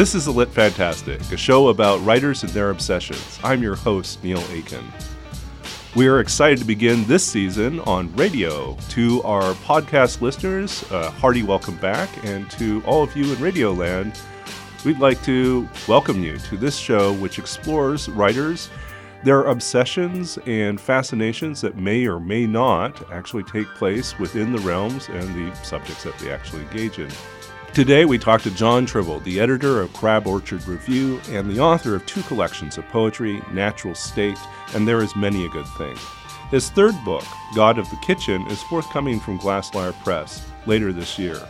This is The Lit Fantastic, a show about writers and their obsessions. I'm your host, Neil Aitken. We are excited to begin this season on radio. To our podcast listeners, a hearty welcome back, and to all of you in Radioland, we'd like to welcome you to this show, which explores writers, their obsessions, and fascinations that may or may not actually take place within the realms and the subjects that they actually engage in. Today, we talk to Jon Tribble, the editor of Crab Orchard Review and the author of two collections of poetry, Natural State and There Is Many a Good Thing. His third book, God of the Kitchen, is forthcoming from Glass Lyre Press later this year.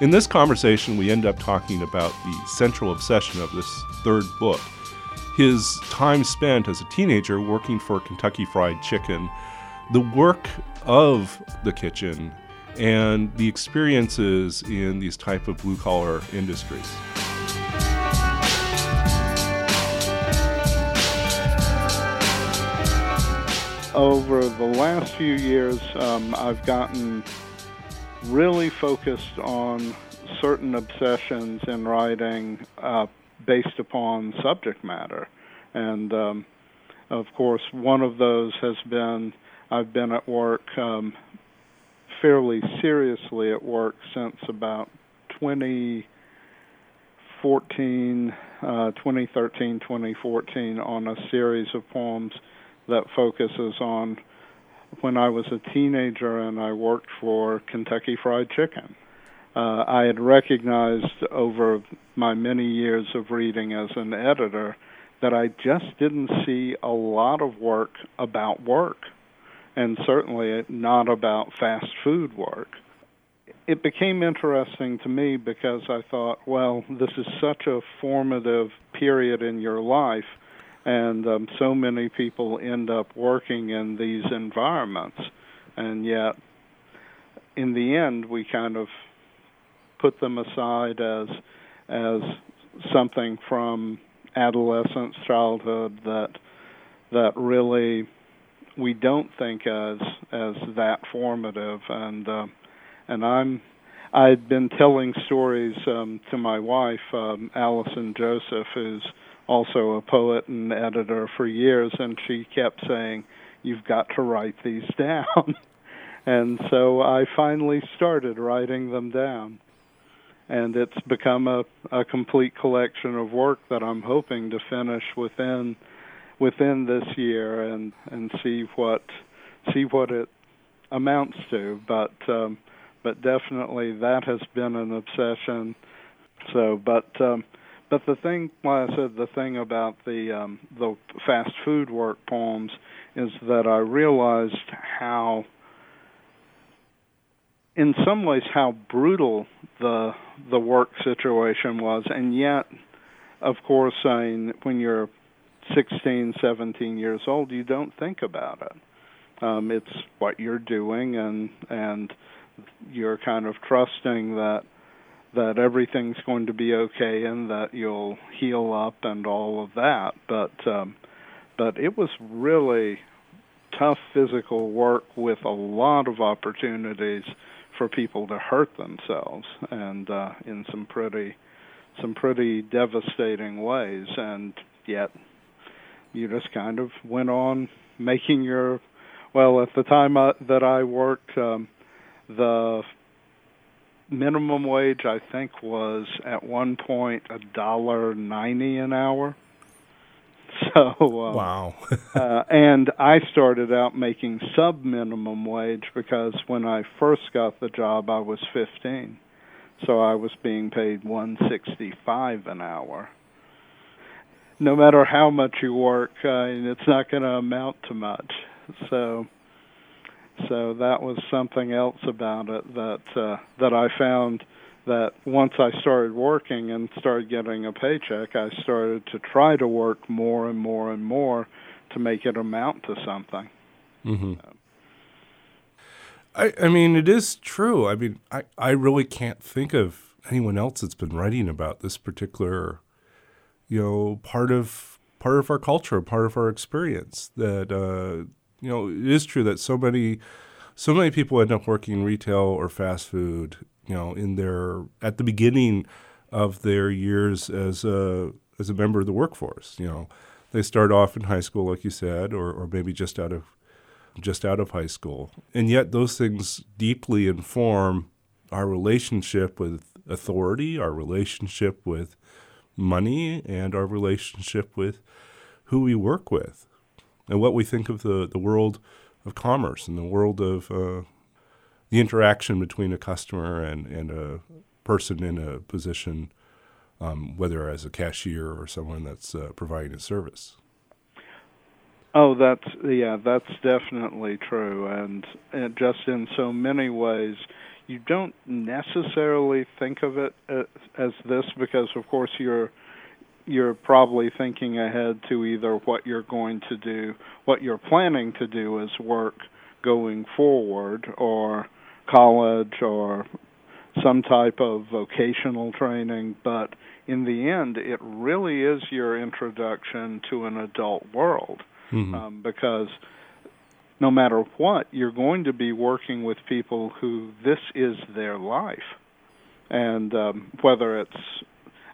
In this conversation, we end up talking about the central obsession of this third book his time spent as a teenager working for Kentucky Fried Chicken, the work of the kitchen and the experiences in these type of blue collar industries. Over the last few years, um, I've gotten really focused on certain obsessions in writing uh, based upon subject matter. And um, of course, one of those has been I've been at work um, fairly seriously at work since about 2014, uh, 2013, 2014 on a series of poems that focuses on when I was a teenager and I worked for Kentucky Fried Chicken. Uh, I had recognized over my many years of reading as an editor that I just didn't see a lot of work about work and certainly not about fast food work. It became interesting to me because I thought, well, this is such a formative period in your life, and um, so many people end up working in these environments, and yet, in the end, we kind of put them aside as as something from adolescence, childhood that that really we don't think as as that formative. And uh, and I'm I'd been telling stories um, to my wife um, Allison Joseph who's also a poet and editor for years and she kept saying you've got to write these down. And so I finally started writing them down. And it's become a, a complete collection of work that I'm hoping to finish within within this year and and see what see what it amounts to. But um, but definitely that has been an obsession. So, but um, but the thing, like I said, the thing about the um, the fast food work poems is that I realized how, in some ways, how brutal the the work situation was, and yet, of course, I mean, when you're 16, 17 years old, you don't think about it. Um, it's what you're doing, and and you're kind of trusting that that everything's going to be okay and that you'll heal up and all of that. But um, but it was really tough physical work with a lot of opportunities for people to hurt themselves, and uh, in some pretty some pretty devastating ways. And yet you just kind of went on making your well at the time I, that I worked um, the minimum wage I think was at one point a dollar ninety an hour. So uh, wow, uh, and I started out making sub minimum wage because when I first got the job I was fifteen, so I was being paid one sixty five an hour no matter how much you work, uh, it's not going to amount to much. So, so that was something else about it that uh, that I found that once I started working and started getting a paycheck, I started to try to work more and more and more to make it amount to something. Mm-hmm. I, I mean, it is true. I mean, I, I really can't think of anyone else that's been writing about this particular you know part of part of our culture, part of our experience. That uh, you know it is true that so many so many people end up working retail or fast food. You know, in their at the beginning of their years as a as a member of the workforce. You know, they start off in high school, like you said, or, or maybe just out of just out of high school, and yet those things deeply inform our relationship with authority, our relationship with money, and our relationship with who we work with, and what we think of the the world of commerce and the world of uh, the interaction between a customer and, and a person in a position um, whether as a cashier or someone that's uh, providing a service. Oh, that's yeah, that's definitely true, and, and just in so many ways, you don't necessarily think of it as, as this because, of course, you're you're probably thinking ahead to either what you're going to do, what you're planning to do as work going forward, or college, or some type of vocational training, but in the end, it really is your introduction to an adult world mm-hmm. um, because no matter what, you're going to be working with people who this is their life. And um, whether it's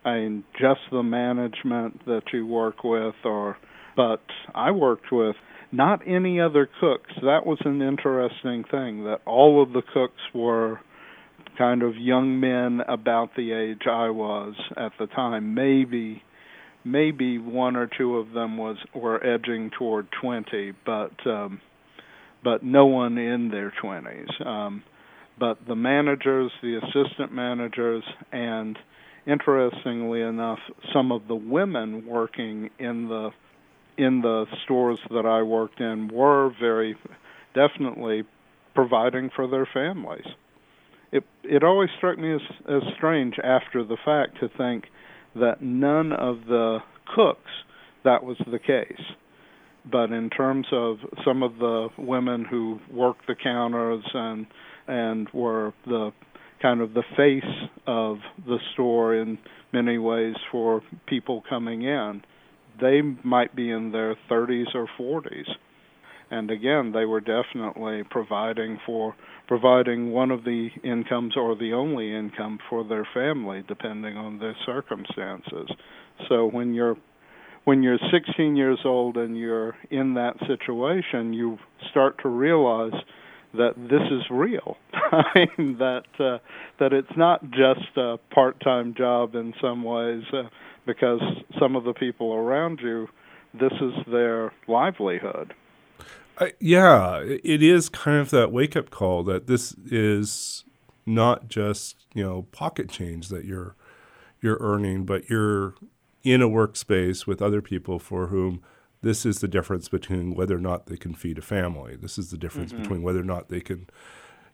I mean, just the management that you work with, or but I worked with not any other cooks. That was an interesting thing that all of the cooks were kind of young men about the age I was at the time. Maybe maybe one or two of them was were edging toward 20, but um but no one in their 20s. Um but the managers, the assistant managers and interestingly enough, some of the women working in the in the stores that I worked in were very definitely providing for their families it it always struck me as as strange after the fact to think that none of the cooks that was the case. But in terms of some of the women who worked the counters and and were the kind of the face of the store in many ways for people coming in, they might be in their 30s or 40s. And again, they were definitely providing for providing one of the incomes or the only income for their family depending on their circumstances. So when you're when you're 16 years old and you're in that situation, you start to realize that this is real. I mean that uh, that it's not just a part-time job in some ways uh, because some of the people around you this is their livelihood yeah, it is kind of that wake up call that this is not just you know pocket change that you're you're earning, but you're in a workspace with other people for whom this is the difference between whether or not they can feed a family. This is the difference mm-hmm. between whether or not they can,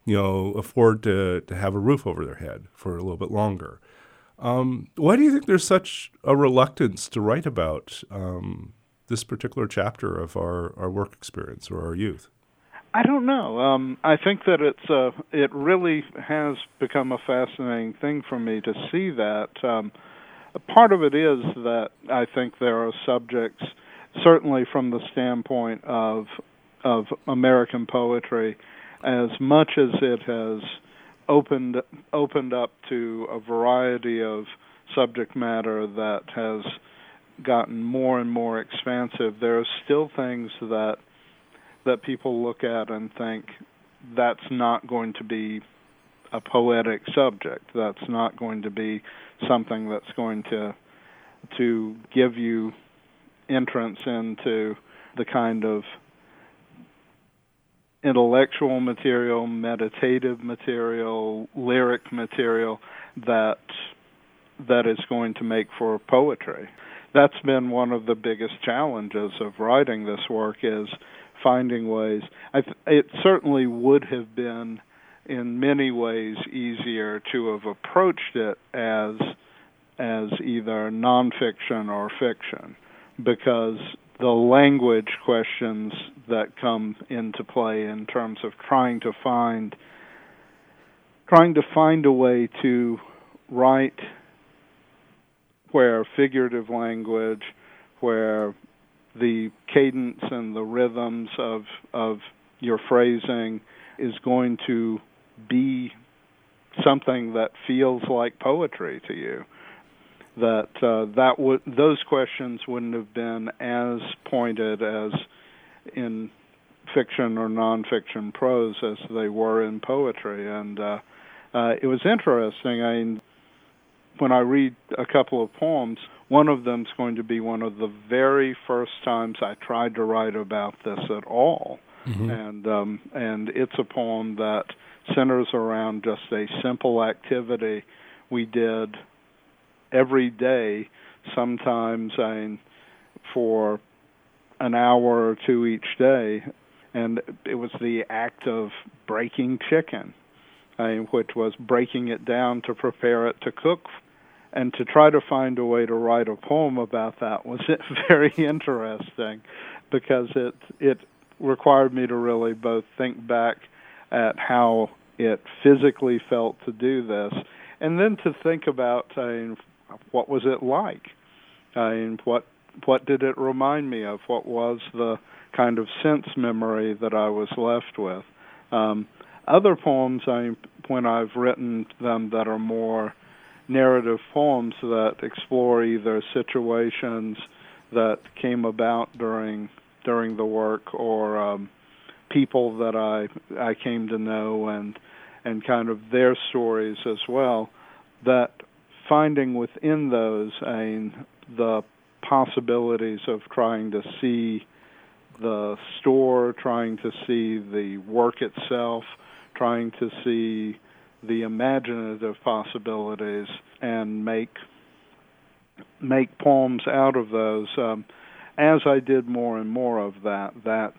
you know, afford to to have a roof over their head for a little bit longer. Um, why do you think there's such a reluctance to write about um, this particular chapter of our, our work experience or our youth? I don't know. Um, I think that it's uh, it really has become a fascinating thing for me to see that. Um, part of it is that I think there are subjects, certainly from the standpoint of of American poetry, as much as it has opened opened up to a variety of subject matter that has gotten more and more expansive, there are still things that that people look at and think that's not going to be a poetic subject. That's not going to be something that's going to to give you entrance into the kind of intellectual material, meditative material, lyric material that that is going to make for poetry that's been one of the biggest challenges of writing this work is finding ways. I th- it certainly would have been, in many ways, easier to have approached it as as either nonfiction or fiction, because the language questions that come into play in terms of trying to find trying to find a way to write where figurative language, where the cadence and the rhythms of of your phrasing is going to be something that feels like poetry to you. that uh, that would those questions wouldn't have been as pointed as in fiction or nonfiction prose as they were in poetry, and uh, uh, it was interesting. I mean, when I read a couple of poems, one of them's going to be one of the very first times I tried to write about this at all, mm-hmm. and um, and it's a poem that centers around just a simple activity we did every day, sometimes mean, for an hour or two each day, and it was the act of breaking chicken, uh, which was breaking it down to prepare it to cook and to try to find a way to write a poem about that was very interesting because it it required me to really both think back at how it physically felt to do this and then to think about mean, what was it like I mean, what what did it remind me of? What was the kind of sense memory that I was left with? Um, other poems I when I've written them that are more narrative poems that explore either situations that came about during during the work or um, people that I I came to know and and kind of their stories as well. That finding within those mean, the possibilities of trying to see the store, trying to see the work itself, trying to see the imaginative possibilities and make make poems out of those. Um, as I did more and more of that, that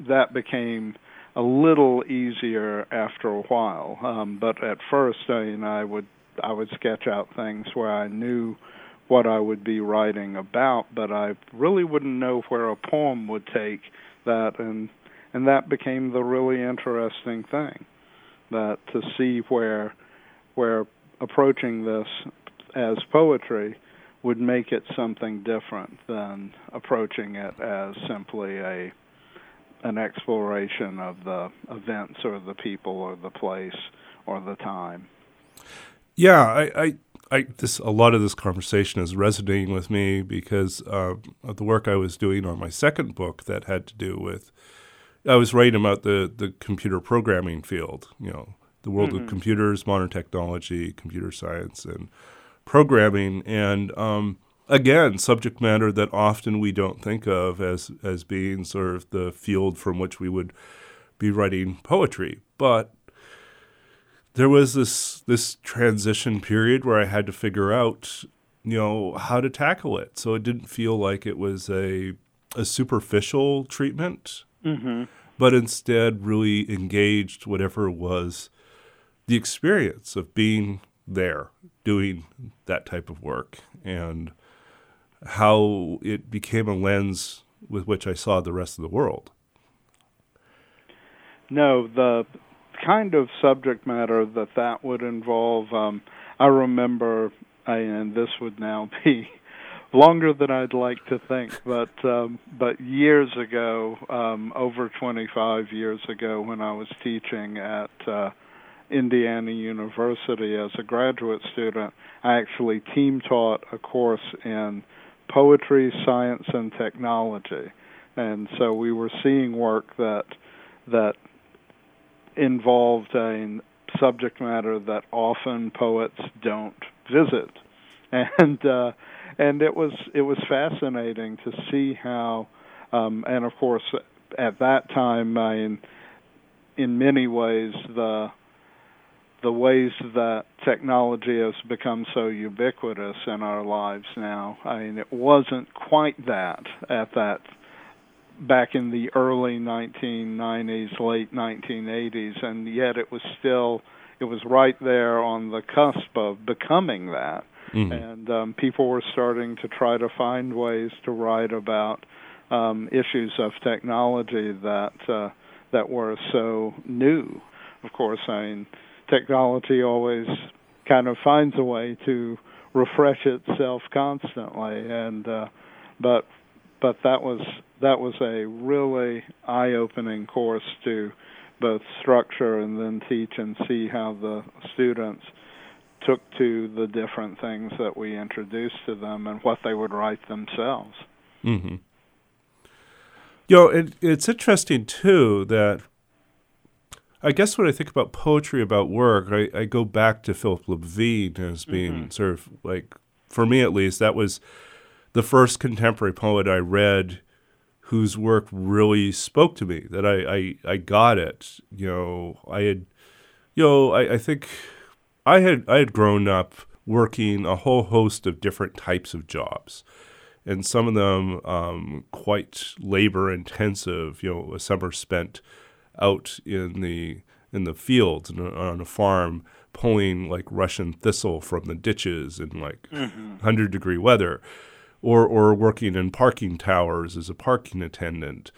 that became a little easier after a while. Um, but at first, I mean, I would I would sketch out things where I knew what I would be writing about, but I really wouldn't know where a poem would take that, and and that became the really interesting thing that to see where where approaching this as poetry would make it something different than approaching it as simply a an exploration of the events or the people or the place or the time. Yeah, I, I, I this a lot of this conversation is resonating with me because uh, of the work I was doing on my second book that had to do with I was writing about the the computer programming field, you know, the world mm-hmm. of computers, modern technology, computer science, and programming, and um, again, subject matter that often we don't think of as as being sort of the field from which we would be writing poetry, but there was this this transition period where I had to figure out, you know, how to tackle it. So it didn't feel like it was a a superficial treatment mm-hmm. but instead really engaged whatever was the experience of being there doing that type of work and how it became a lens with which I saw the rest of the world. No, the kind of subject matter that that would involve, um, I remember, and this would now be longer than I'd like to think, but um, but years ago, um, over 25 years ago, when I was teaching at uh, Indiana University as a graduate student, I actually team taught a course in poetry, science, and technology, and so we were seeing work that that involved a subject matter that often poets don't visit, and uh, and it was it was fascinating to see how, um, and of course, at that time, I in in many ways the the ways that technology has become so ubiquitous in our lives now. I mean, it wasn't quite that at that back in the early 1990s, late 1980s, and yet it was still it was right there on the cusp of becoming that. Mm-hmm. And um, people were starting to try to find ways to write about um, issues of technology that uh, that were so new. Of course, I mean, technology always kind of finds a way to refresh itself constantly, and uh, but but that was that was a really eye-opening course to both structure and then teach and see how the students took to the different things that we introduced to them and what they would write themselves. Mm-hmm. You know, it, it's interesting too that I guess when I think about poetry about work, I, I go back to Philip Levine as being mm-hmm. sort of like, for me at least, that was the first contemporary poet I read whose work really spoke to me. That I I, I got it. You know, I had, you know, I, I think I had I had grown up working a whole host of different types of jobs, and some of them um, quite labor intensive. You know, a summer spent out in the in the fields and on a farm pulling like Russian thistle from the ditches in like mm-hmm. hundred degree weather or or working in parking towers as a parking attendant.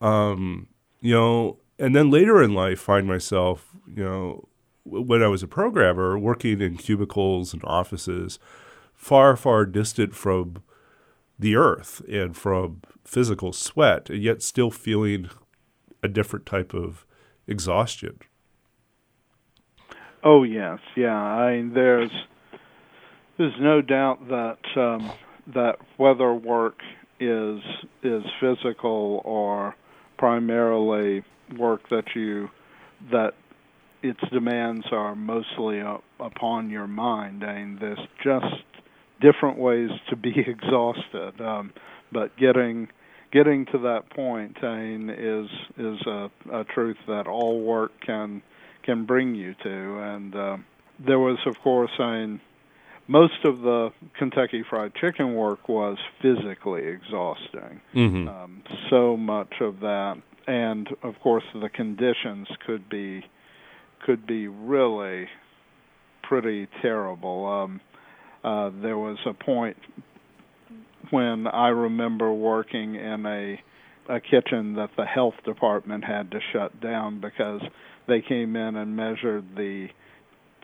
Um, you know, and then later in life, find myself, you know, when I was a programmer, working in cubicles and offices, far far distant from the earth and from physical sweat, and yet still feeling a different type of exhaustion. Oh yes, yeah. I mean, there's there's no doubt that um, that whether work is is physical or primarily work that you that its demands are mostly up upon your mind. I mean, there's just different ways to be exhausted, um, but getting getting to that point, mean, is is a, a truth that all work can can bring you to. And uh, there was, of course, I most of the Kentucky Fried Chicken work was physically exhausting. Mm-hmm. Um, so much of that, and of course the conditions could be could be really pretty terrible. Um, uh, there was a point when I remember working in a a kitchen that the health department had to shut down because they came in and measured the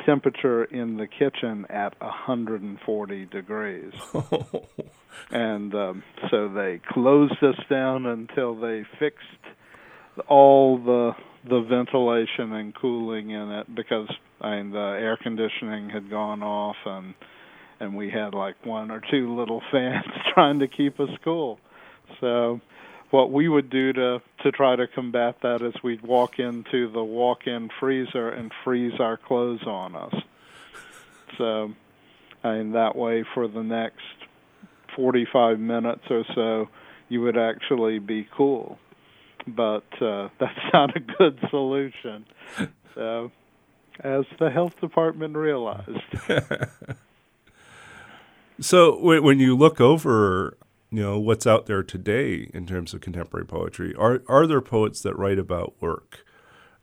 temperature in the kitchen at 140 degrees. and um, so they closed us down until they fixed all the the ventilation and cooling in it because I mean the air conditioning had gone off and and we had like one or two little fans trying to keep us cool. So what we would do to to try to combat that is we'd walk into the walk-in freezer and freeze our clothes on us. So, and that way for the next 45 minutes or so, you would actually be cool. But uh, that's not a good solution. So, as the health department realized. so, when you look over you know what's out there today in terms of contemporary poetry. Are are there poets that write about work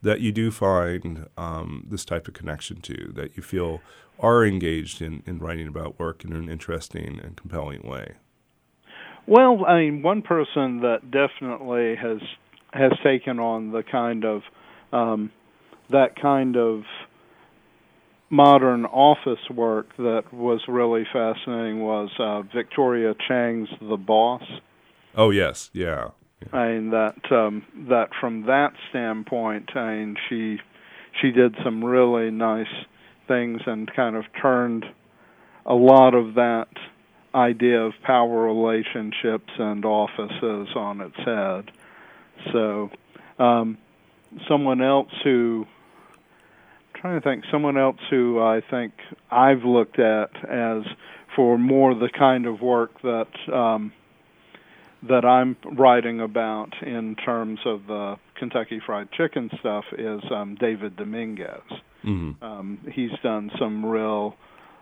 that you do find um, this type of connection to that you feel are engaged in, in writing about work in an interesting and compelling way? Well, I mean, one person that definitely has has taken on the kind of um, that kind of modern office work that was really fascinating was uh, Victoria Chang's The Boss. Oh yes, yeah. yeah. I mean that um, that from that standpoint, I mean she she did some really nice things and kind of turned a lot of that idea of power relationships and offices on its head. So, um, someone else who trying to think someone else who I think I've looked at as for more the kind of work that um, that I'm writing about in terms of the Kentucky Fried Chicken stuff is um, David Dominguez. Mm-hmm. Um, he's done some real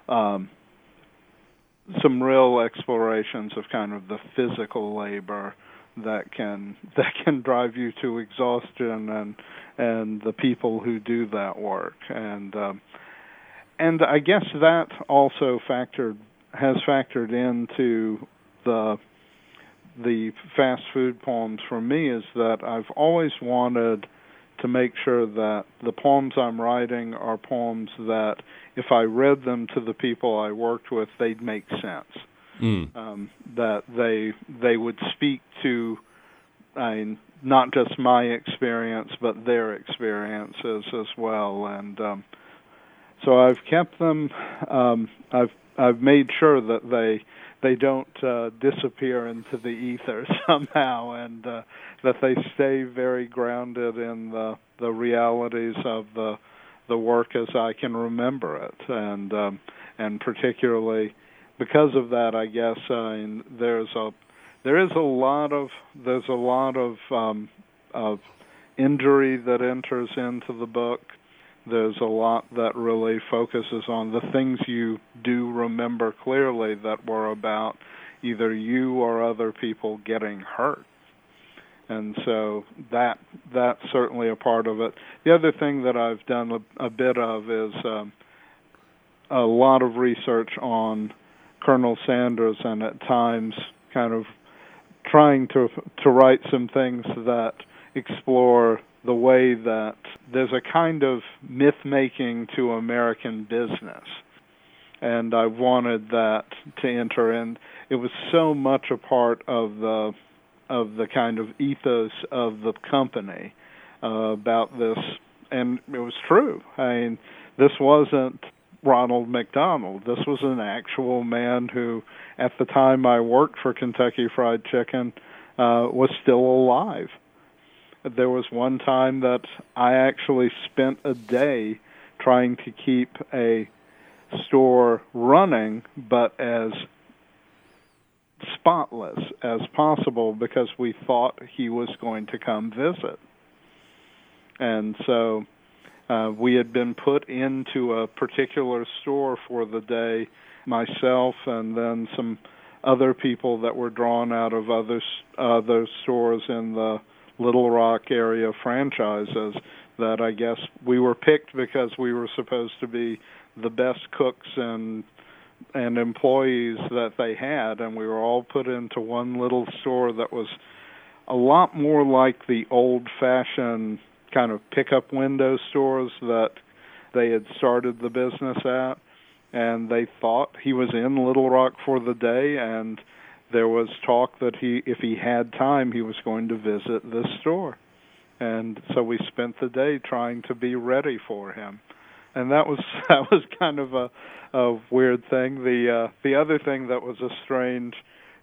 um, some real explorations of kind of the physical labor that can that can drive you to exhaustion and and the people who do that work. And um, and I guess that also factored has factored into the the fast food poems for me is that I've always wanted to make sure that the poems I'm writing are poems that if I read them to the people I worked with they'd make sense mm. um, that they they would speak to I mean, not just my experience but their experiences as well and um, so I've kept them. Um, I've I've made sure that they they don't uh, disappear into the ether somehow, and uh, that they stay very grounded in the the realities of the the work as I can remember it, and um, and particularly because of that, I guess uh, there's a there is a lot of there's a lot of um, of injury that enters into the book. There's a lot that really focuses on the things you do remember clearly that were about either you or other people getting hurt. And so that that's certainly a part of it. The other thing that I've done a, a bit of is um, a lot of research on Colonel Sanders, and at times kind of trying to to write some things that explore the way that there's a kind of myth making to American business. And I wanted that to enter in. It was so much a part of the of the kind of ethos of the company uh, about this, and it was true. I mean, this wasn't Ronald McDonald. This was an actual man who, at the time I worked for Kentucky Fried Chicken, uh, was still alive there was one time that I actually spent a day trying to keep a store running, but as spotless as possible because we thought he was going to come visit. And so uh, we had been put into a particular store for the day, myself and then some other people that were drawn out of other other stores in the Little Rock area franchises that I guess we were picked because we were supposed to be the best cooks and and employees that they had and we were all put into one little store that was a lot more like the old fashioned kind of pickup window stores that they had started the business at and they thought he was in Little Rock for the day and there was talk that he, if he had time, he was going to visit this store, and so we spent the day trying to be ready for him, and that was that was kind of a, a weird thing. The uh, the other thing that was a strange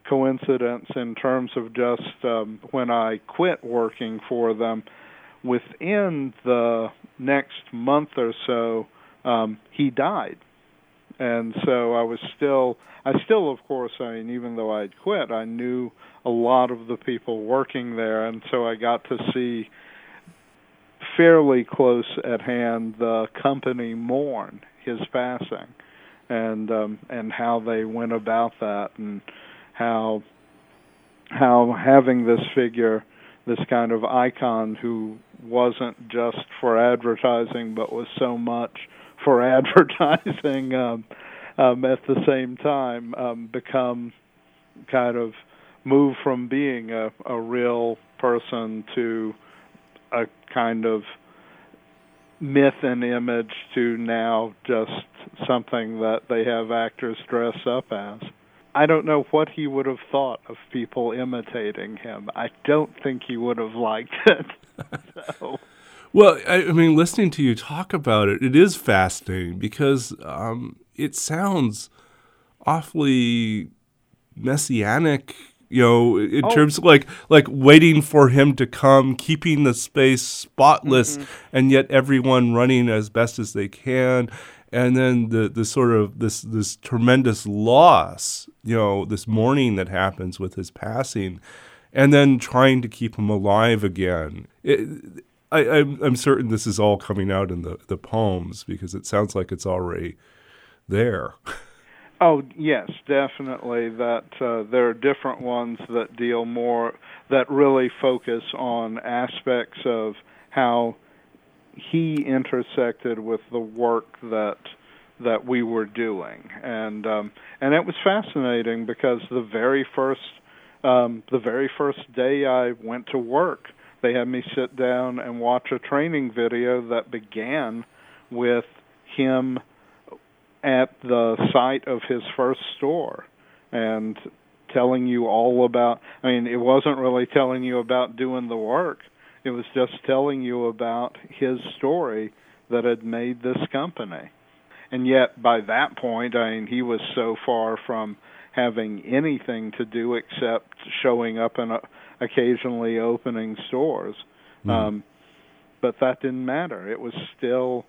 coincidence in terms of just um, when I quit working for them, within the next month or so, um, he died. And so I was still I still of course I mean even though I'd quit I knew a lot of the people working there. And so I got to see fairly close at hand the company mourn his passing and um and how they went about that and how how having this figure this kind of icon who wasn't just for advertising but was so much for advertising um, um, at the same time um, become kind of move from being a, a real person to a kind of myth and image to now just something that they have actors dress up as. I don't know what he would have thought of people imitating him. I don't think he would have liked it. so. Well, I, I, mean, listening to you talk about it, it is fascinating because um, it sounds awfully messianic. You know, in oh. terms of like like waiting for him to come, keeping the space spotless, mm-hmm. and yet everyone running as best as they can, and then the the sort of this this tremendous loss. You know, this mourning that happens with his passing, and then trying to keep him alive again. It, I, I'm, I'm certain this is all coming out in the, the poems because it sounds like it's already there. Oh yes, definitely. That uh, there are different ones that deal more that really focus on aspects of how he intersected with the work that that we were doing, and um, and it was fascinating because the very first um, the very first day I went to work, they had me sit down and watch a training video that began with him at the site of his first store and telling you all about I mean it wasn't really telling you about doing the work it was just telling you about his story that had made this company and yet by that point, I mean, he was so far from having anything to do except showing up and uh, occasionally opening stores. Mm-hmm. Um, but that didn't matter. It was still,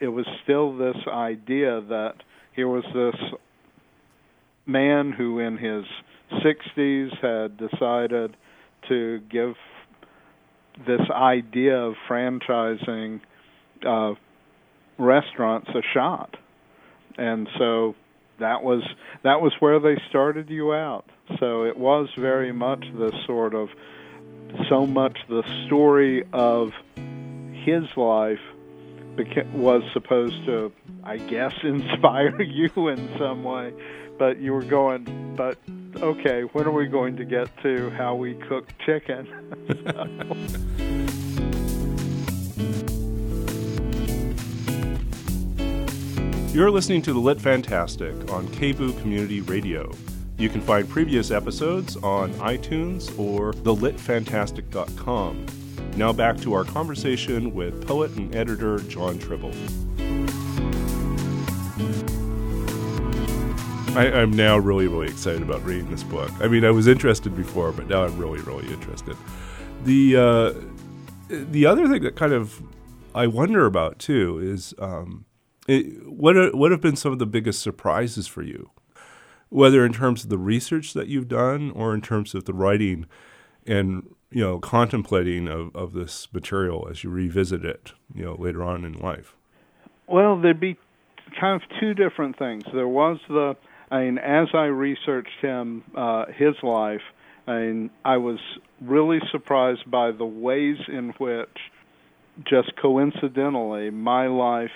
it was still this idea that here was this man who, in his 60s, had decided to give this idea of franchising uh, restaurants a shot, and so that was that was where they started you out. So it was very much this sort of so much the story of his life beca- was supposed to, I guess, inspire you in some way. But you were going, but okay, when are we going to get to how we cook chicken? You're listening to The Lit Fantastic on KBOO Community Radio. You can find previous episodes on iTunes or thelitfantastic.com. Now back to our conversation with poet and editor Jon Tribble. I, am now really, really excited about reading this book. I mean, I was interested before, but now I'm really, really interested. The uh, the other thing that kind of I wonder about too is um, it, what are, what have been some of the biggest surprises for you, whether in terms of the research that you've done or in terms of the writing and you know contemplating of, of this material as you revisit it, you know later on in life. Well, there'd be kind of two different things. There was the, I mean, as I researched him, uh, his life, I mean, I was really surprised by the ways in which, just coincidentally, my life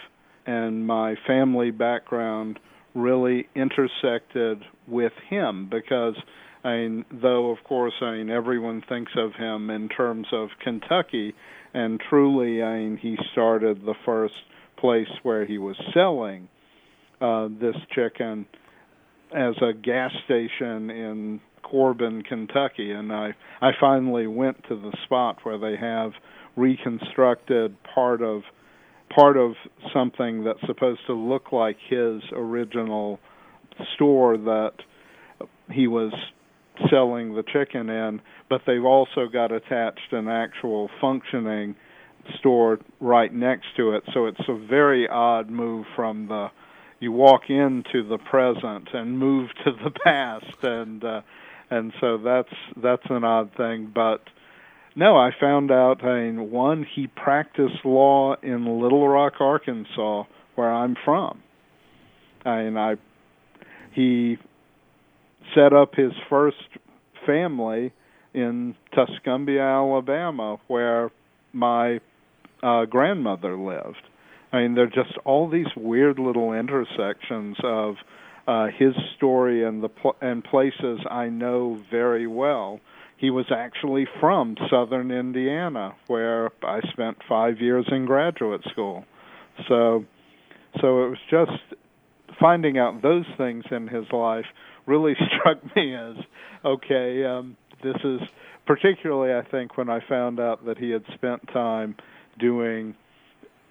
and my family background really intersected with him because I mean, though of course I mean everyone thinks of him in terms of Kentucky, and truly I mean he started the first place where he was selling uh, this chicken as a gas station in Corbin, Kentucky, and I I finally went to the spot where they have reconstructed part of part of something that's supposed to look like his original store that he was selling the chicken in, but they've also got attached an actual functioning store right next to it. So it's a very odd move from the you walk into the present and move to the past and uh and so that's that's an odd thing but no, I found out. I mean, one, he practiced law in Little Rock, Arkansas, where I'm from. I mean, I he set up his first family in Tuscumbia, Alabama, where my uh, grandmother lived. I mean, there are just all these weird little intersections of uh, his story and the pl- and places I know very well he was actually from southern Indiana, where I spent five years in graduate school. So, so it was just finding out those things in his life really struck me as okay. Um, this is particularly, I think, when I found out that he had spent time doing.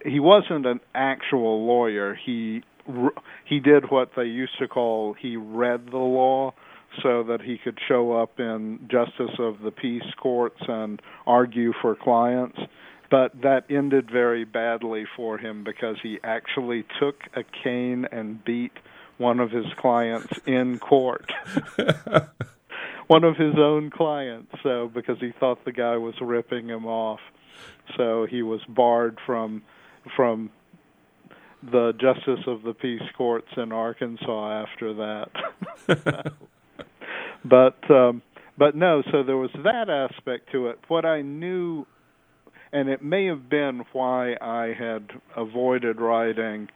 He wasn't an actual lawyer. He he did what they used to call he read the law so that he could show up in justice of the peace courts and argue for clients. But that ended very badly for him because he actually took a cane and beat one of his clients in court. one of his own clients, so because he thought the guy was ripping him off. So he was barred from from the justice of the peace courts in Arkansas after that. but um, but no. So there was that aspect to it. What I knew, and it may have been why I had avoided writing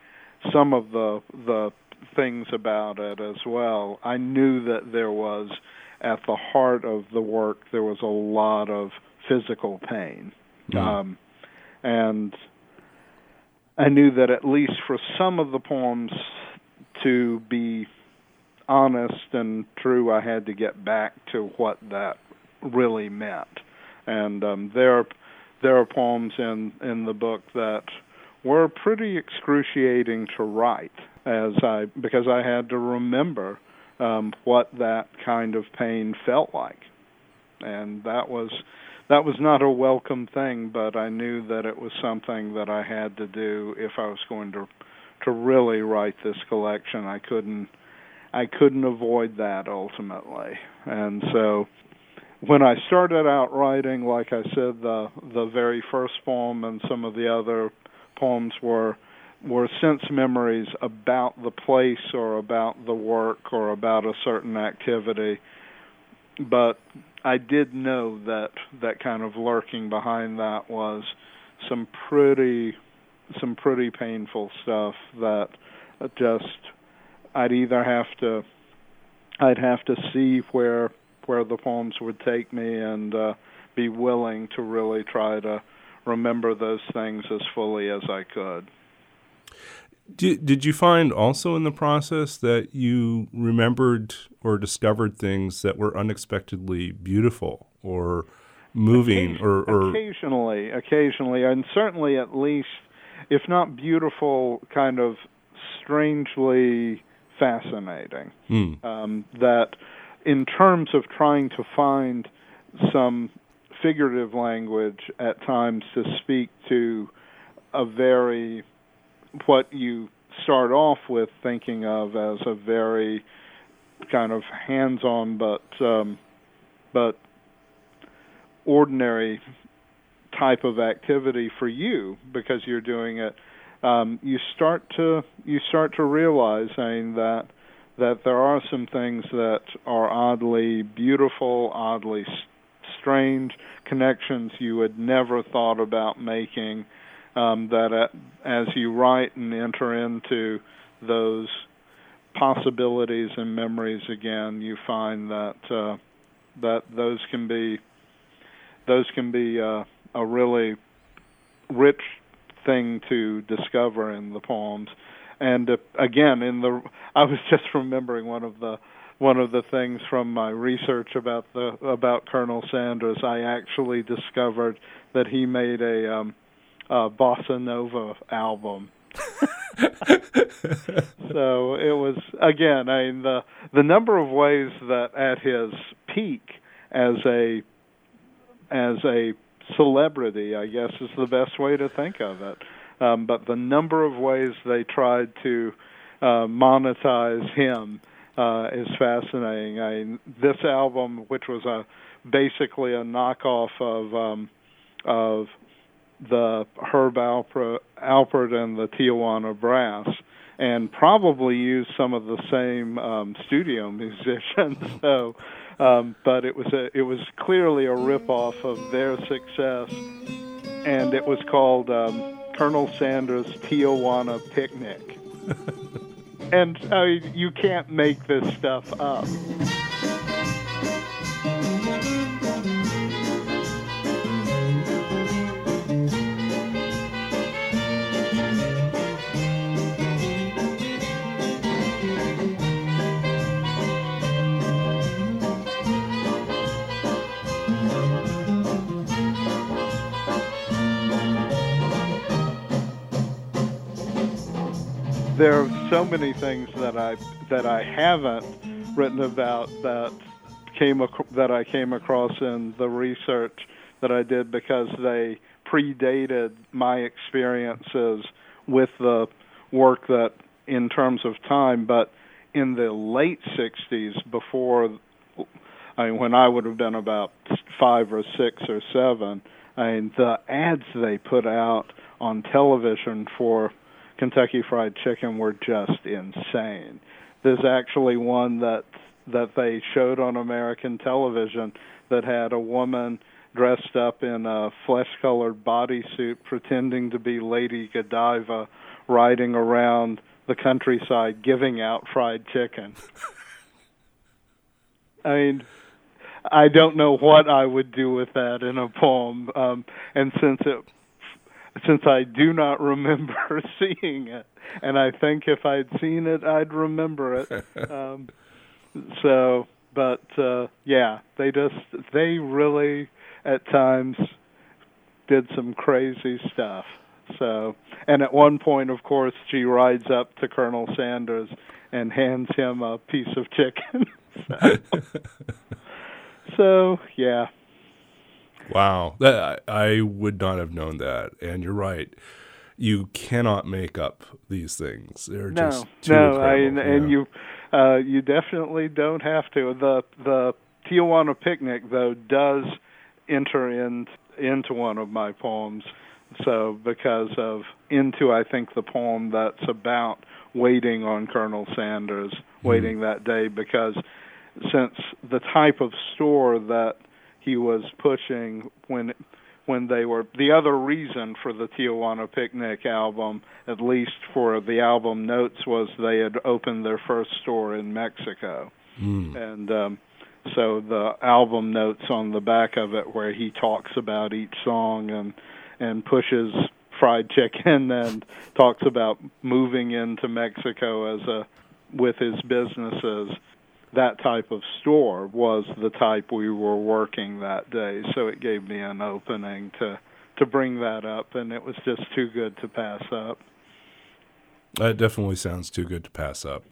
some of the the things about it as well. I knew that there was at the heart of the work there was a lot of physical pain, mm-hmm. um, and I knew that at least for some of the poems to be honest and true, I had to get back to what that really meant. And um, there, there are poems in in the book that were pretty excruciating to write. as I because I had to remember um, what that kind of pain felt like, and that was that was not a welcome thing. But I knew that it was something that I had to do if I was going to to really write this collection. I couldn't I couldn't avoid that ultimately, and so when I started out writing, like I said, the the very first poem and some of the other poems were were sense memories about the place or about the work or about a certain activity. But I did know that that kind of lurking behind that was some pretty some pretty painful stuff that just I'd either have to I'd have to see where where the poems would take me and uh, be willing to really try to remember those things as fully as I could. Did, did you find also in the process that you remembered or discovered things that were unexpectedly beautiful or moving or, or occasionally occasionally and certainly at least if not beautiful kind of strangely fascinating mm. um, that in terms of trying to find some figurative language at times to speak to a very what you start off with thinking of as a very kind of hands-on but um, but ordinary type of activity for you because you're doing it um, you start to you start to realize that that there are some things that are oddly beautiful, oddly strange connections you had never thought about making. Um, that at, as you write and enter into those possibilities and memories again, you find that uh, that those can be those can be uh, a really rich thing to discover in the poems. And uh, again in the I was just remembering one of the one of the things from my research about the about Colonel Sanders. I actually discovered that he made a um a bossa nova album so it was again I mean the the number of ways that at his peak as a as a celebrity I guess is the best way to think of it um, but the number of ways they tried to uh, monetize him uh, is fascinating. I, mean, this album, which was a basically a knockoff of um, of the Herb Alpert, Alpert and the Tijuana Brass, and probably used some of the same um, studio musicians. so, um, but it was a it was clearly a ripoff of their success, and it was called. Um, Colonel Sanders Tijuana picnic. and uh, you can't make this stuff up. There are so many things that I that I haven't written about that came ac- that I came across in the research that I did because they predated my experiences with the work that in terms of time but in the late 60s before I mean when I would have been about 5 or 6 or 7 I mean the ads they put out on television for Kentucky Fried Chicken were just insane. There's actually one that that they showed on American television that had a woman dressed up in a flesh-colored bodysuit pretending to be Lady Godiva riding around the countryside giving out fried chicken. I mean, I don't know what I would do with that in a poem. Um, and since it since I do not remember seeing it, and I think if I'd seen it, I'd remember it. um, so, but uh, yeah, they just they really at times did some crazy stuff. So, and at one point, of course, she rides up to Colonel Sanders and hands him a piece of chicken. so, so, yeah. Wow, that, I would not have known that. And you're right. You cannot make up these things. They're no, just too no, I, incredible. and, and you, uh, you definitely don't have to. The the Tijuana picnic though does enter in into one of my poems. So because of into I think the poem that's about waiting on Colonel Sanders, waiting that day because since the type of store that he was pushing when when they were the other reason for the Tijuana Picnic album, at least for the album notes, was they had opened their first store in Mexico, Mm. and um, so the album notes on the back of it where he talks about each song and and pushes fried chicken and talks about moving into Mexico as a with his businesses that type of store was the type we were working that day so it gave me an opening to to bring that up and it was just too good to pass up That definitely sounds too good to pass up.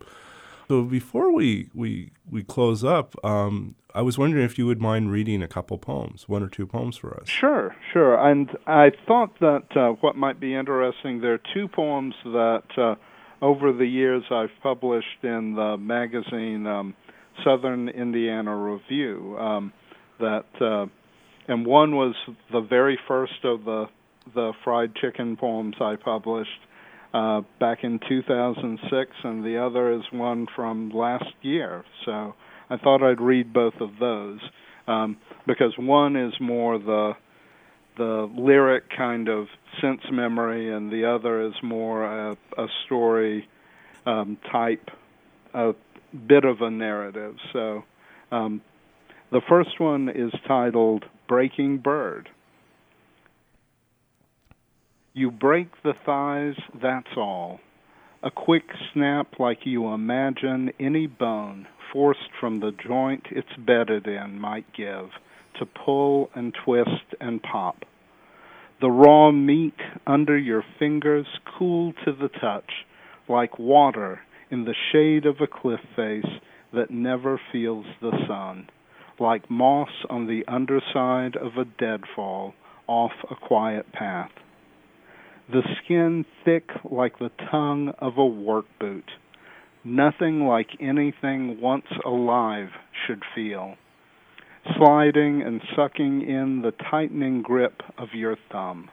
So before we we we close up, um, I was wondering if you would mind reading a couple poems, one or two poems for us. Sure, sure. And I thought that uh, what might be interesting, there are two poems that uh, over the years I've published in the magazine um, Southern Indiana Review. Um, that uh, and one was the very first of the the fried chicken poems I published uh, back in 2006, and the other is one from last year. So I thought I'd read both of those um, because one is more the the lyric kind of sense memory, and the other is more a, a story um, type, a bit of a narrative. So um, the first one is titled Breaking Bird. You break the thighs, that's all. A quick snap like you imagine any bone forced from the joint it's bedded in might give to pull and twist and pop. The raw meat under your fingers cool to the touch, like water in the shade of a cliff face that never feels the sun, like moss on the underside of a deadfall off a quiet path. The skin thick like the tongue of a work boot, nothing like anything once alive should feel sliding and sucking in the tightening grip of your thumb.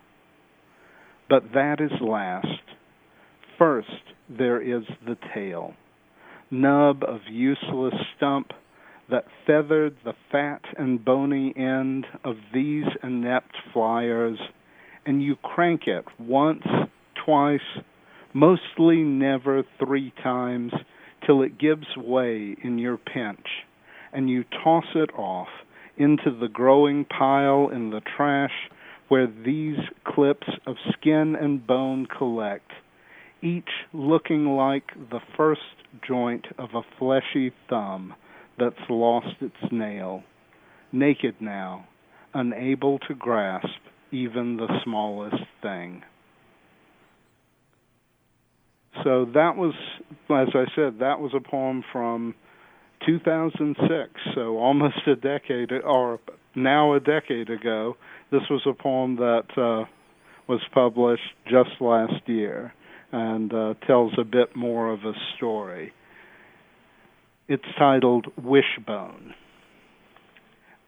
But that is last. First, there is the tail, nub of useless stump that feathered the fat and bony end of these inept flyers, and you crank it once, twice, mostly never three times, till it gives way in your pinch and you toss it off into the growing pile in the trash where these clips of skin and bone collect, each looking like the first joint of a fleshy thumb that's lost its nail, naked now, unable to grasp even the smallest thing. So that was, as I said, that was a poem from 2006, so almost a decade, or now a decade ago. This was a poem that uh, was published just last year and uh, tells a bit more of a story. It's titled Wishbone.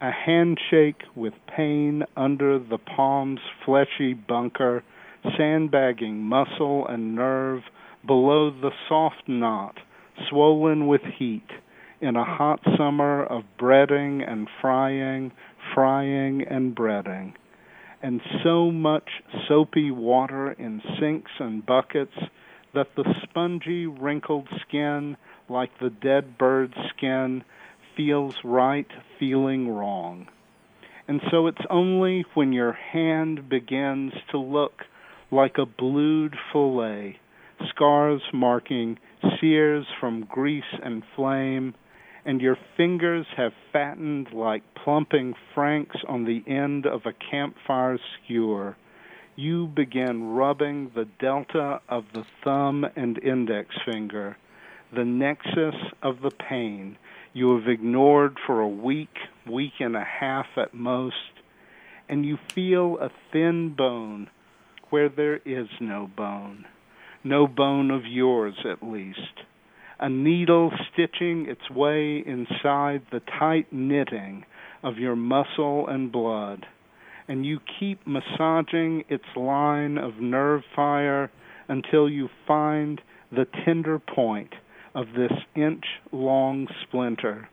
A handshake with pain under the palm's fleshy bunker, sandbagging muscle and nerve below the soft knot, swollen with heat in a hot summer of breading and frying, frying and breading, and so much soapy water in sinks and buckets that the spongy, wrinkled skin, like the dead bird's skin, feels right feeling wrong. And so it's only when your hand begins to look like a blued fillet, scars marking sears from grease and flame, and your fingers have fattened like plumping franks on the end of a campfire skewer, you begin rubbing the delta of the thumb and index finger, the nexus of the pain. You have ignored for a week, week and a half at most, and you feel a thin bone where there is no bone, no bone of yours at least. A needle stitching its way inside the tight knitting of your muscle and blood and you keep massaging its line of nerve fire until you find the tender point of this inch long splinter.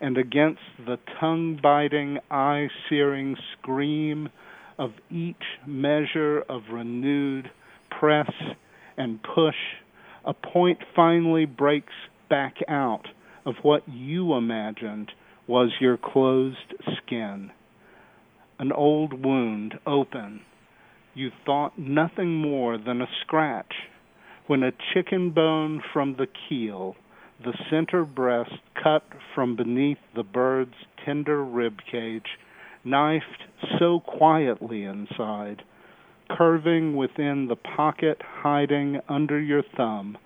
And against the tongue biting, eye searing scream of each measure of renewed press and push, a point finally breaks back out of what you imagined was your closed skin an old wound open. You thought nothing more than a scratch when a chicken bone from the keel, the center breast cut from beneath the bird's tender rib cage, knifed so quietly inside, curving within the pocket hiding under your thumb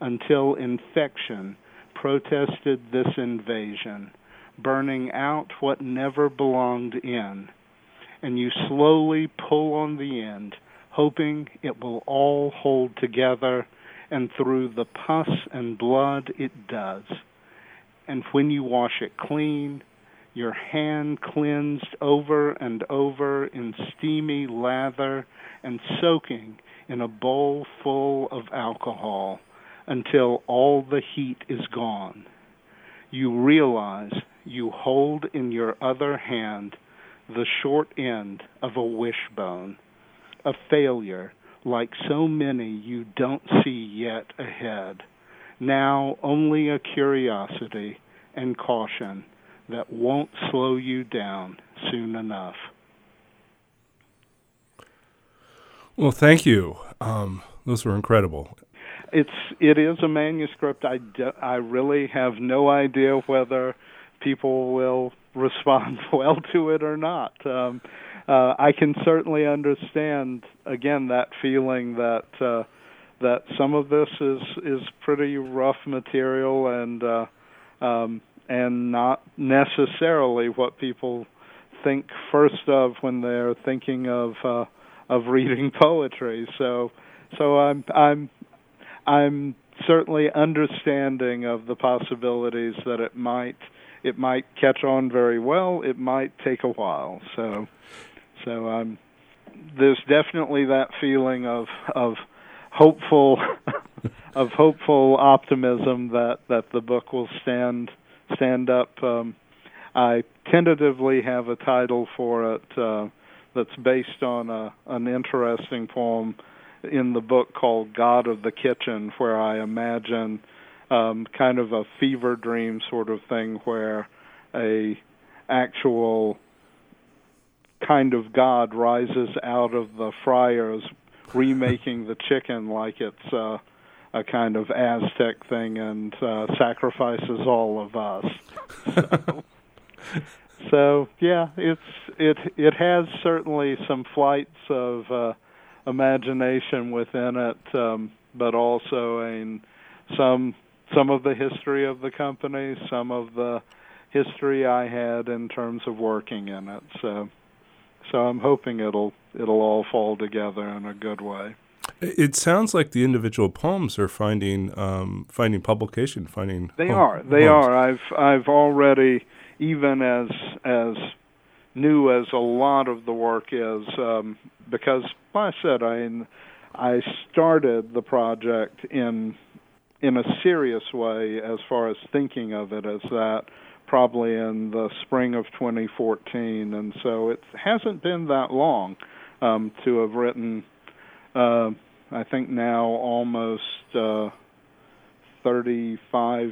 until infection protested this invasion, burning out what never belonged in and you slowly pull on the end, hoping it will all hold together, and through the pus and blood it does. And when you wash it clean, your hand cleansed over and over in steamy lather and soaking in a bowl full of alcohol until all the heat is gone. You realize you hold in your other hand the short end of a wishbone, a failure like so many you don't see yet ahead. Now only a curiosity and caution that won't slow you down soon enough. Well, thank you. Um, those were incredible. It's it is a manuscript. I, do, I really have no idea whether people will respond well to it or not. Um, uh, I can certainly understand again that feeling that uh, that some of this is is pretty rough material and uh, um, and not necessarily what people think first of when they're thinking of uh, of reading poetry. So so I'm I'm I'm certainly understanding of the possibilities that it might it might catch on very well. It might take a while. So, so um, there's definitely that feeling of of hopeful of hopeful optimism that that the book will stand stand up. Um, I tentatively have a title for it uh, that's based on a, an interesting poem in the book called God of the Kitchen, where I imagine um, kind of a fever dream sort of thing where a actual kind of god rises out of the fryers remaking the chicken like it's uh, a kind of Aztec thing and uh, sacrifices all of us. So, so yeah, it's it it has certainly some flights of uh, imagination within it, um, but also in some some of the history of the company, some of the history I had in terms of working in it. So, so I'm hoping it'll it'll all fall together in a good way. It sounds like the individual poems are finding um, finding publication, finding. They are. They are. I've I've already even as as new as a lot of the work is um, because like I said I I started the project in in a serious way as far as thinking of it as that probably in the spring of 2014 and so it hasn't been that long um, to have written uh, I think now almost uh, 35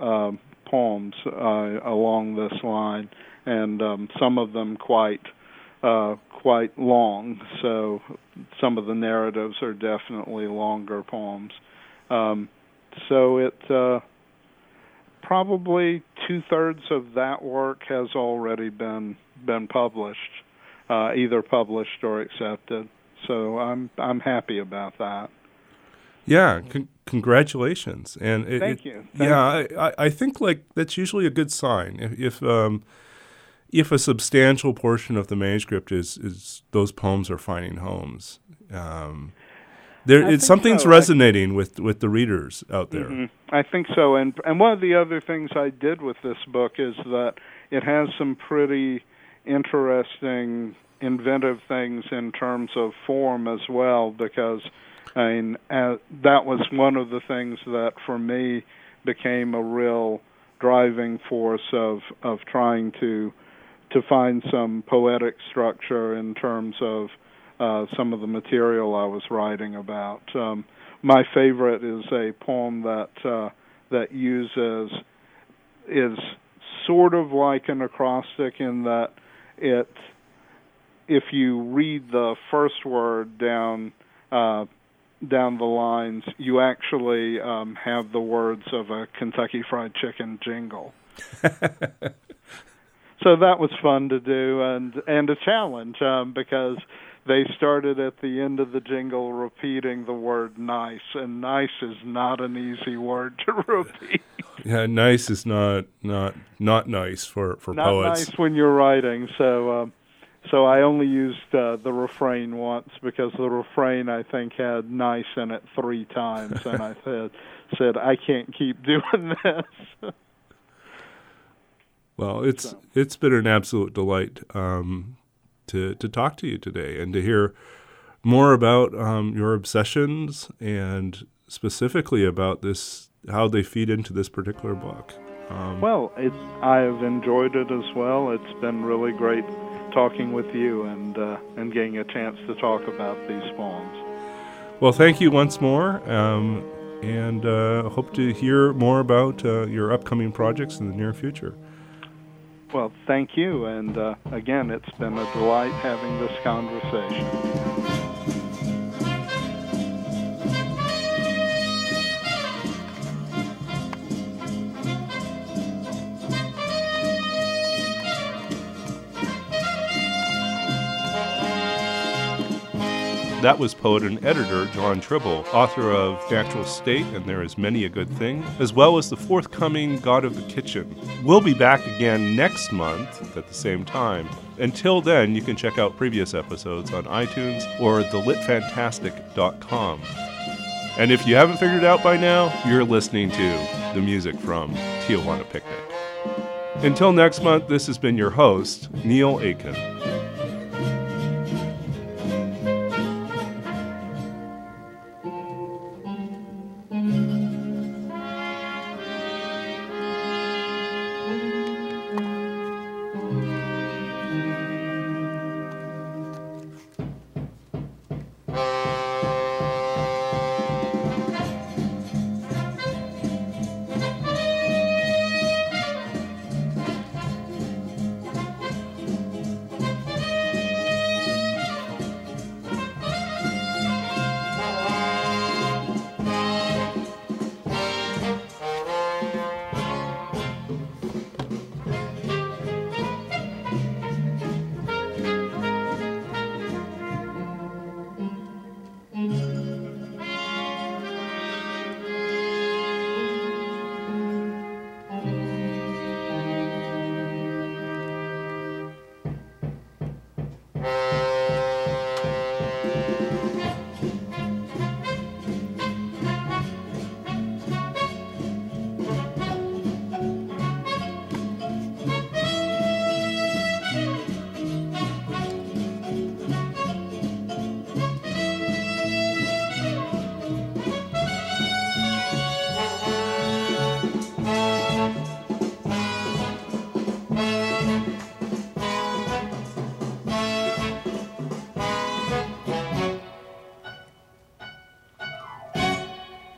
uh, poems uh, along this line and um, some of them quite uh, quite long so some of the narratives are definitely longer poems um, so it uh, probably two thirds of that work has already been been published, uh, either published or accepted. So I'm I'm happy about that. Yeah, con- congratulations, and it, thank you. Yeah. I, I think like that's usually a good sign if if, um, if a substantial portion of the manuscript is is those poems are finding homes. Um, there, it's something's so. resonating with with the readers out there. Mm-hmm. I think so, and and one of the other things I did with this book is that it has some pretty interesting, inventive things in terms of form as well, because Mean, uh, that was one of the things that for me became a real driving force of of trying to to find some poetic structure in terms of uh, some of the material I was writing about. Um, my favorite is a poem that uh, that uses is sort of like an acrostic in that it if you read the first word down uh, down the lines, you actually um, have the words of a Kentucky Fried Chicken jingle. so that was fun to do and and a challenge um, because they started at the end of the jingle repeating the word nice and nice is not an easy word to repeat yeah nice is not not not nice for for not poets nice when you're writing so um so I only used uh, the refrain once because the refrain I think had nice in it three times, and I said said I can't keep doing this. well, it's so. it's been an absolute delight um, to to talk to you today and to hear more about um, your obsessions and specifically about this how they feed into this particular book. Um, well, it, I've enjoyed it as well. It's been really great talking with you and uh, and getting a chance to talk about these poems. Well, thank you once more, um, and uh, hope to hear more about uh, your upcoming projects in the near future. Well, thank you. And uh, again, it's been a delight having this conversation. That was poet and editor Jon Tribble, author of Natural State and There Is Many a Good Thing, as well as the forthcoming God of the Kitchen. We'll be back again next month at the same time. Until then, you can check out previous episodes on iTunes or thelitfantastic.com. And if you haven't figured it out by now, you're listening to the music from Tijuana Picnic. Until next month, this has been your host, Neil Aitken.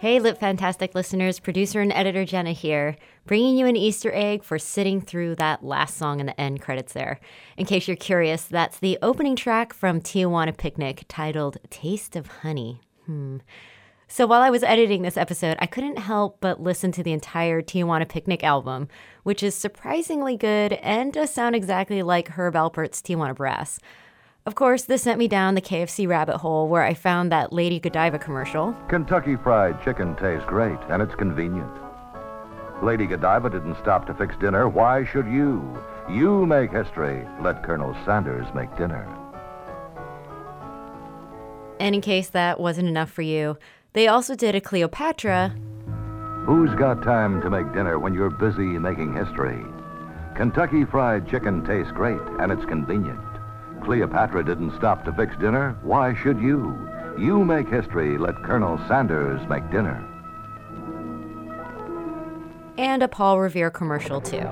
Hey, Lit Fantastic listeners, producer and editor Jenna here, bringing you an Easter egg for sitting through that last song in the end credits there. In case you're curious, that's the opening track from Tijuana Picnic titled Taste of Honey. Hmm. So while I was editing this episode, I couldn't help but listen to the entire Tijuana Picnic album, which is surprisingly good and does sound exactly like Herb Alpert's Tijuana Brass. Of course, this sent me down the KFC rabbit hole where I found that Lady Godiva commercial. Kentucky Fried Chicken tastes great, and it's convenient. Lady Godiva didn't stop to fix dinner. Why should you? You make history. Let Colonel Sanders make dinner. And in case that wasn't enough for you, they also did a Cleopatra. Who's got time to make dinner when you're busy making history? Kentucky Fried Chicken tastes great, and it's convenient. Cleopatra didn't stop to fix dinner. Why should you? You make history. Let Colonel Sanders make dinner. And a Paul Revere commercial, too.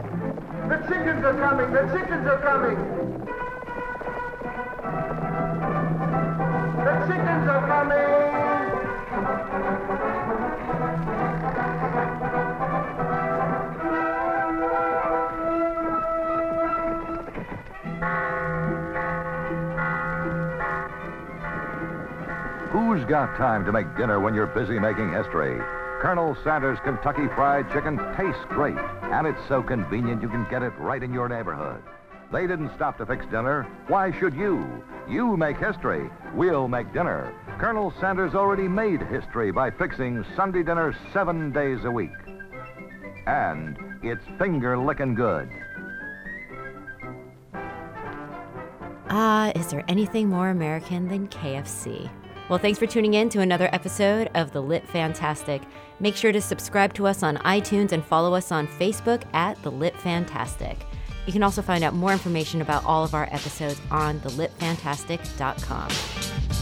The chickens are coming! The chickens are coming! The chickens are coming! Who's got time to make dinner when you're busy making history? Colonel Sanders Kentucky Fried Chicken tastes great, and it's so convenient you can get it right in your neighborhood. They didn't stop to fix dinner. Why should you? You make history. We'll make dinner. Colonel Sanders already made history by fixing Sunday dinner seven days a week. And it's finger licking good. Ah, is there anything more American than KFC? Well, thanks for tuning in to another episode of The Lit Fantastic. Make sure to subscribe to us on iTunes and follow us on Facebook at The Lit Fantastic. You can also find out more information about all of our episodes on thelitfantastic.com.